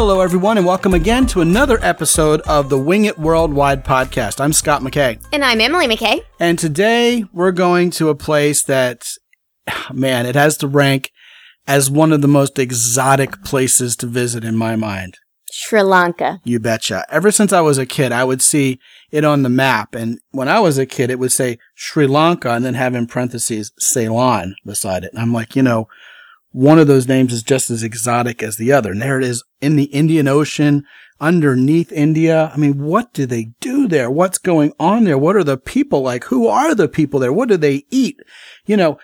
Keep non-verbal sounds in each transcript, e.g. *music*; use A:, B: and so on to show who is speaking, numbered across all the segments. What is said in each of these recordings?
A: Hello, everyone, and welcome again to another episode of the Wing It Worldwide podcast. I'm Scott McKay.
B: And I'm Emily McKay.
A: And today we're going to a place that, man, it has to rank as one of the most exotic places to visit in my mind.
B: Sri Lanka.
A: You betcha. Ever since I was a kid, I would see it on the map. And when I was a kid, it would say Sri Lanka and then have in parentheses Ceylon beside it. And I'm like, you know, one of those names is just as exotic as the other. And there it is in the Indian Ocean underneath India. I mean, what do they do there? What's going on there? What are the people like? Who are the people there? What do they eat? You know,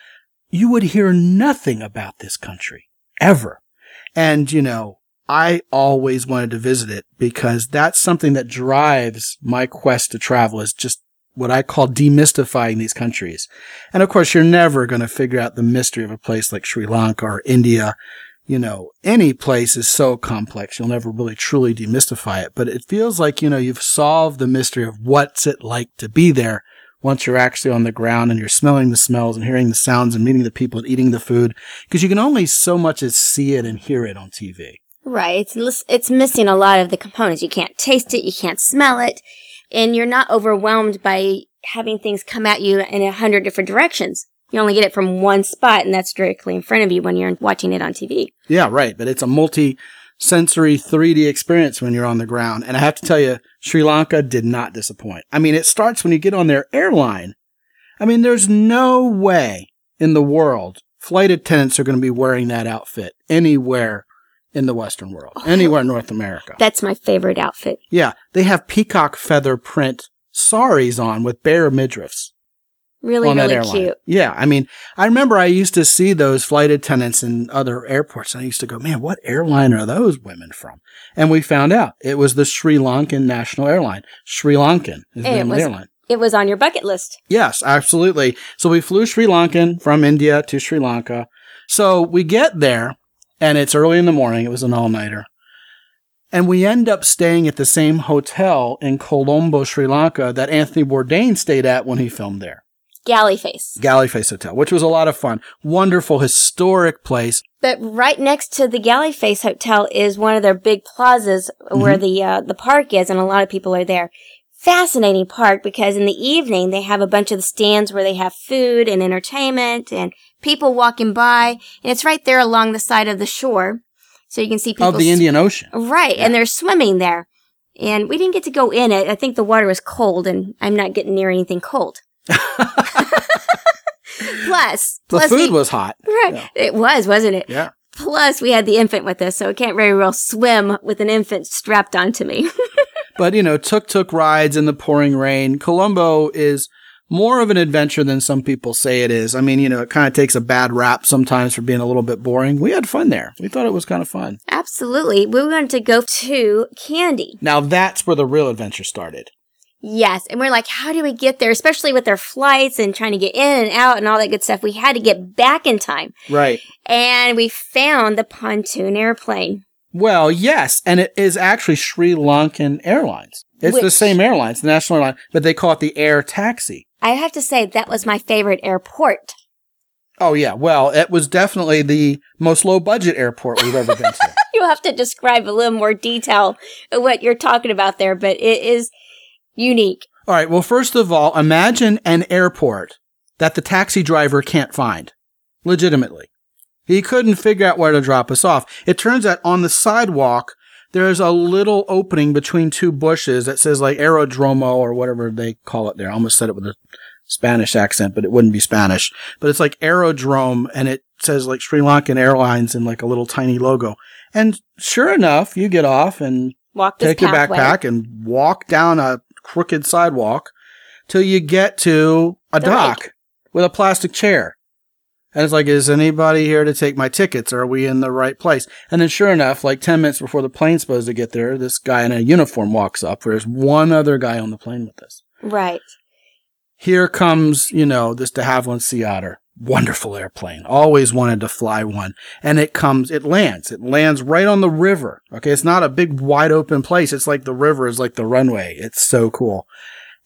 A: you would hear nothing about this country ever. And, you know, I always wanted to visit it because that's something that drives my quest to travel is just what I call demystifying these countries. And of course, you're never going to figure out the mystery of a place like Sri Lanka or India. You know, any place is so complex. You'll never really truly demystify it, but it feels like, you know, you've solved the mystery of what's it like to be there once you're actually on the ground and you're smelling the smells and hearing the sounds and meeting the people and eating the food because you can only so much as see it and hear it on TV.
B: Right. It's, it's missing a lot of the components. You can't taste it. You can't smell it and you're not overwhelmed by having things come at you in a hundred different directions. You only get it from one spot and that's directly in front of you when you're watching it on TV.
A: Yeah, right. But it's a multi sensory 3D experience when you're on the ground. And I have to tell you, Sri Lanka did not disappoint. I mean, it starts when you get on their airline. I mean, there's no way in the world flight attendants are going to be wearing that outfit anywhere in the Western world, oh, anywhere in North America. *laughs*
B: That's my favorite outfit.
A: Yeah. They have peacock feather print saris on with bare midriffs.
B: Really, really cute.
A: Yeah. I mean, I remember I used to see those flight attendants in other airports and I used to go, man, what airline are those women from? And we found out it was the Sri Lankan National Airline. Sri Lankan is the name of the airline.
B: It was on your bucket list.
A: Yes, absolutely. So we flew Sri Lankan from India to Sri Lanka. So we get there and it's early in the morning. It was an all nighter. And we end up staying at the same hotel in Colombo, Sri Lanka that Anthony Bourdain stayed at when he filmed there.
B: Galle Face.
A: Galle Face Hotel, which was a lot of fun. Wonderful, historic place.
B: But right next to the Galle Face Hotel is one of their big plazas where mm-hmm. the uh, the park is, and a lot of people are there. Fascinating park because in the evening they have a bunch of the stands where they have food and entertainment and people walking by, and it's right there along the side of the shore. So you can see people.
A: Of the Indian Ocean.
B: Right. Yeah. And they're swimming there. And we didn't get to go in it. I think the water was cold and I'm not getting near anything cold. *laughs* plus,
A: the
B: plus
A: food we, was hot.
B: Right. Yeah. It was, wasn't it?
A: Yeah.
B: Plus, we had the infant with us, so I can't very well swim with an infant strapped onto me. *laughs*
A: but, you know, tuk tuk rides in the pouring rain. Colombo is more of an adventure than some people say it is. I mean, you know, it kind of takes a bad rap sometimes for being a little bit boring. We had fun there. We thought it was kind of fun.
B: Absolutely. We wanted to go to Kandy.
A: Now that's where the real adventure started.
B: Yes. And we're like, how do we get there? Especially with their flights and trying to get in and out and all that good stuff. We had to get back in time.
A: Right.
B: And we found the pontoon airplane.
A: Well, yes. And it is actually Sri Lankan Airlines. It's Which, the same airlines, the national airline, but they call it the air taxi.
B: I have to say that was my favorite airport.
A: Oh yeah, well, it was definitely the most low budget airport we've ever been to. *laughs*
B: you have to describe a little more detail what you're talking about there, but it is unique.
A: All right, well, first of all, imagine an airport that the taxi driver can't find. Legitimately. He couldn't figure out where to drop us off. It turns out on the sidewalk there's a little opening between two bushes that says like aerodromo or whatever they call it there. I almost said it with a Spanish accent, but it wouldn't be Spanish. But it's like aerodrome and it says like Sri Lankan Airlines in like a little tiny logo. And sure enough, you get off and
B: walk
A: take your
B: pathway.
A: backpack and walk down a crooked sidewalk till you get to a the dock lake. with a plastic chair. And it's like, is anybody here to take my tickets? Are we in the right place? And then sure enough, like 10 minutes before the plane's supposed to get there, this guy in a uniform walks up. There's one other guy on the plane with us.
B: Right.
A: Here comes, you know, this de Havilland Sea Otter. Wonderful airplane. Always wanted to fly one. And it comes, it lands. It lands right on the river. Okay. It's not a big wide open place. It's like the river is like the runway. It's so cool.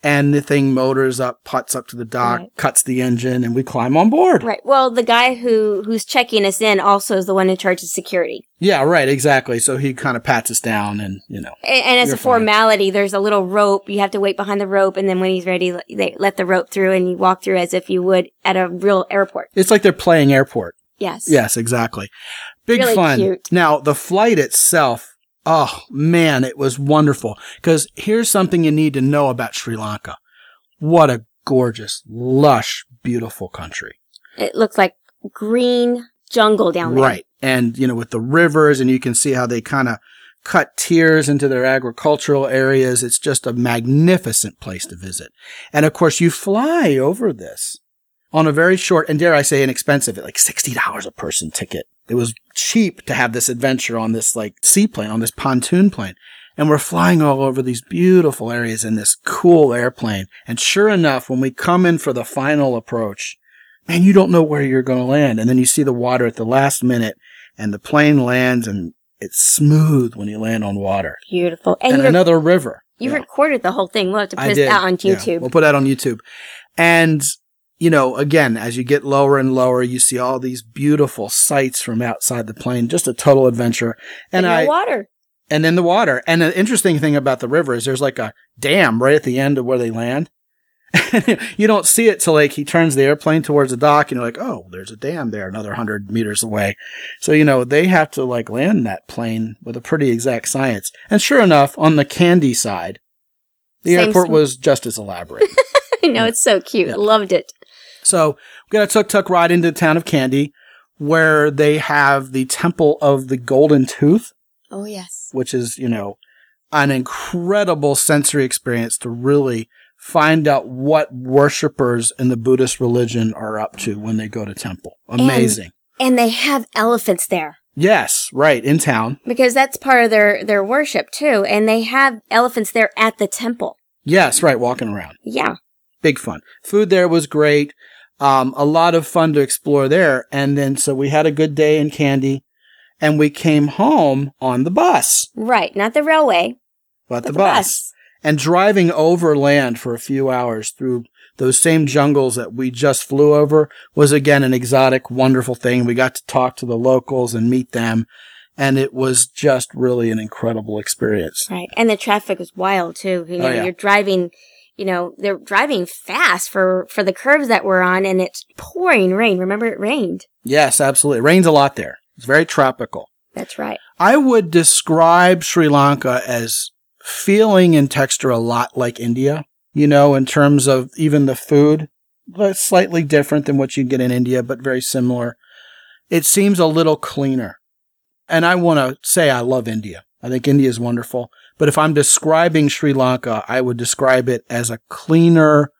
A: And the thing motors up, puts up to the dock,
B: Right.
A: cuts the engine, and we climb on board.
B: Right. Well, the guy who who's checking us in also is the one in charge of security.
A: Yeah, right, exactly. So he kind of pats us down, and you know,
B: A- And, as a
A: fine.
B: formality, there's a little rope. You have to wait behind the rope, and then when he's ready, they let the rope through, and you walk through as if you would at a real airport.
A: it's like they're playing airport.
B: Yes.
A: Yes, exactly. Big
B: Really
A: fun.
B: cute.
A: Now, the flight itself, oh man, it was wonderful. Because here's something you need to know about Sri Lanka. What a gorgeous, lush, beautiful country.
B: It looks like green jungle down there.
A: Right. And, you know, with the rivers, and you can see how they kind of cut tiers into their agricultural areas. It's just a magnificent place to visit. And of course, you fly over this on a very short and dare I say inexpensive, like $60 a person ticket. It was cheap to have this adventure on this like seaplane, on this pontoon plane. And we're flying all over these beautiful areas in this cool airplane. And sure enough, when we come in for the final approach, man, you don't know where you're going to land. And then you see the water at the last minute and the plane lands and it's smooth when you land on water.
B: Beautiful. And,
A: And,
B: you,
A: another river.
B: you
A: Yeah.
B: recorded the whole thing. We'll have to put that on
A: Yeah,
B: YouTube.
A: we'll put that on YouTube. And, you know, again, as you get lower and lower, you see all these beautiful sights from outside the plane. Just a total adventure. And
B: no
A: I,
B: water.
A: and then the water. And the interesting thing about the river is there's like a dam right at the end of where they land. *laughs* you don't see it till like he turns the airplane towards the dock and you're like, oh, there's a dam there another hundred meters away. So, you know, they have to like land that plane with a pretty exact science. And sure enough, on the Kandy side, the
B: Same
A: airport was just as elaborate. *laughs*
B: I know it's so cute.
A: Yeah.
B: Loved it.
A: So we got a tuk tuk ride into the town of Kandy where they have the Temple of the Golden Tooth,
B: Oh yes.
A: which is, you know, an incredible sensory experience to really find out what worshippers in the Buddhist religion are up to when they go to temple. Amazing.
B: And they have elephants there
A: yes, right, in town.
B: because that's part of their their worship too. And they have elephants there at the temple.
A: Yes, right, walking around.
B: Yeah.
A: Big fun. Food there was great. Um, a lot of fun to explore there. And then, so we had a good day in Kandy and we came home on the bus.
B: Right. Not the railway,
A: But
B: but
A: the,
B: the,
A: bus.
B: bus.
A: And driving overland for a few hours through those same jungles that we just flew over was again an exotic, wonderful thing. We got to talk to the locals and meet them. And it was just really an incredible experience.
B: Right. And the traffic was wild too. You know,
A: Oh, yeah.
B: you're driving, you know, they're driving fast for, for the curves that we're on and it's pouring rain. Remember it rained.
A: Yes, absolutely. It rains a lot there. It's very tropical.
B: That's right.
A: I would describe Sri Lanka as feeling and texture a lot like India, you know, in terms of even the food, slightly different than what you get in India, but very similar. It seems a little cleaner. And I want to say I love India. I think India is wonderful. But if I'm describing Sri Lanka, I would describe it as a cleaner,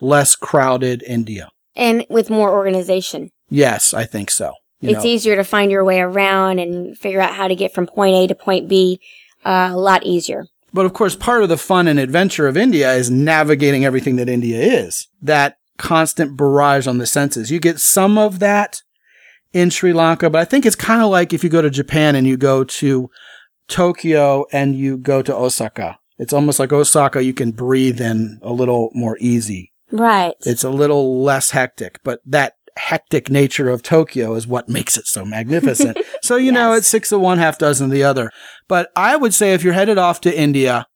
A: less crowded India.
B: And with more organization.
A: Yes, I think so. You
B: it's
A: know,
B: easier to find your way around and figure out how to get from point A to point B uh, a lot easier.
A: But of course, part of the fun and adventure of India is navigating everything that India is. That constant barrage on the senses. You get some of that in Sri Lanka, but I think it's kind of like if you go to Japan and you go to Tokyo and you go to Osaka. It's almost like Osaka, you can breathe in a little more easy.
B: Right.
A: It's a little less hectic, but that hectic nature of Tokyo is what makes it so magnificent. *laughs* so, you know, it's six of one, half dozen of the other. But I would say if you're headed off to India,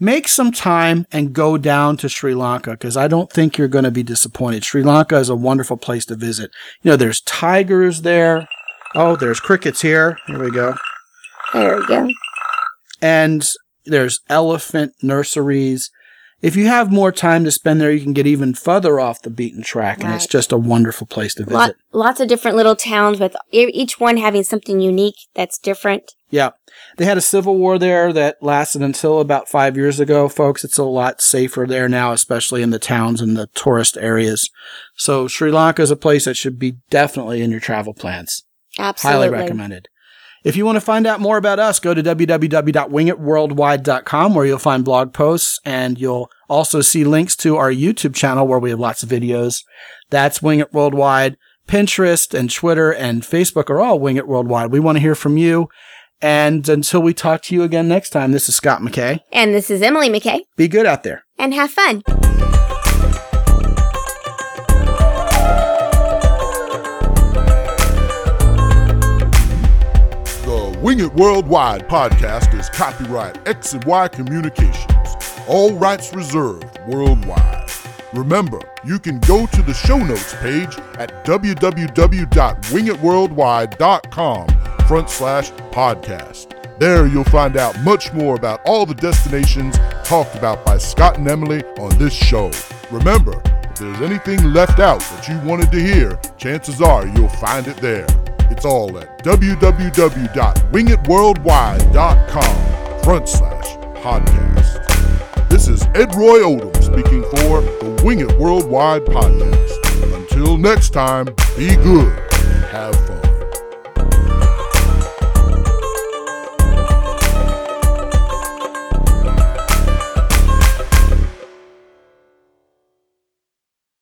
A: make some time and go down to Sri Lanka because I don't think you're going to be disappointed. Sri Lanka is a wonderful place to visit. You know, there's tigers there. Oh, there's crickets here. Here we go.
B: There we go.
A: And there's elephant nurseries. If you have more time to spend there, you can get even further off the beaten track, and it's just a wonderful place to visit.
B: Lot, lots of different little towns with each one having something unique that's different.
A: Yeah. They had a civil war there that lasted until about five years ago, folks. It's a lot safer there now, especially in the towns and the tourist areas. So Sri Lanka is a place that should be definitely in your travel plans.
B: Absolutely.
A: Highly recommended. If you want to find out more about us, go to www.wingitworldwide.com where you'll find blog posts and you'll also see links to our YouTube channel where we have lots of videos. That's Wing It Worldwide. Pinterest and Twitter and Facebook are all Wing It Worldwide. We want to hear from you. And until we talk to you again next time, this is Scott McKay.
B: And this is Emily McKay.
A: Be good out there.
B: and have fun.
C: Wing It Worldwide podcast is copyright X and Y Communications. All rights reserved worldwide. Remember, you can go to the show notes page at www.wingitworldwide.com front slash podcast. There you'll find out much more about all the destinations talked about by Scott and Emily on this show. Remember, if there's anything left out that you wanted to hear, chances are you'll find it there. It's all at www.wingitworldwide.com front slash podcast. This is Ed Roy Odom speaking for the Wing It Worldwide podcast. Until next time, be good and have fun.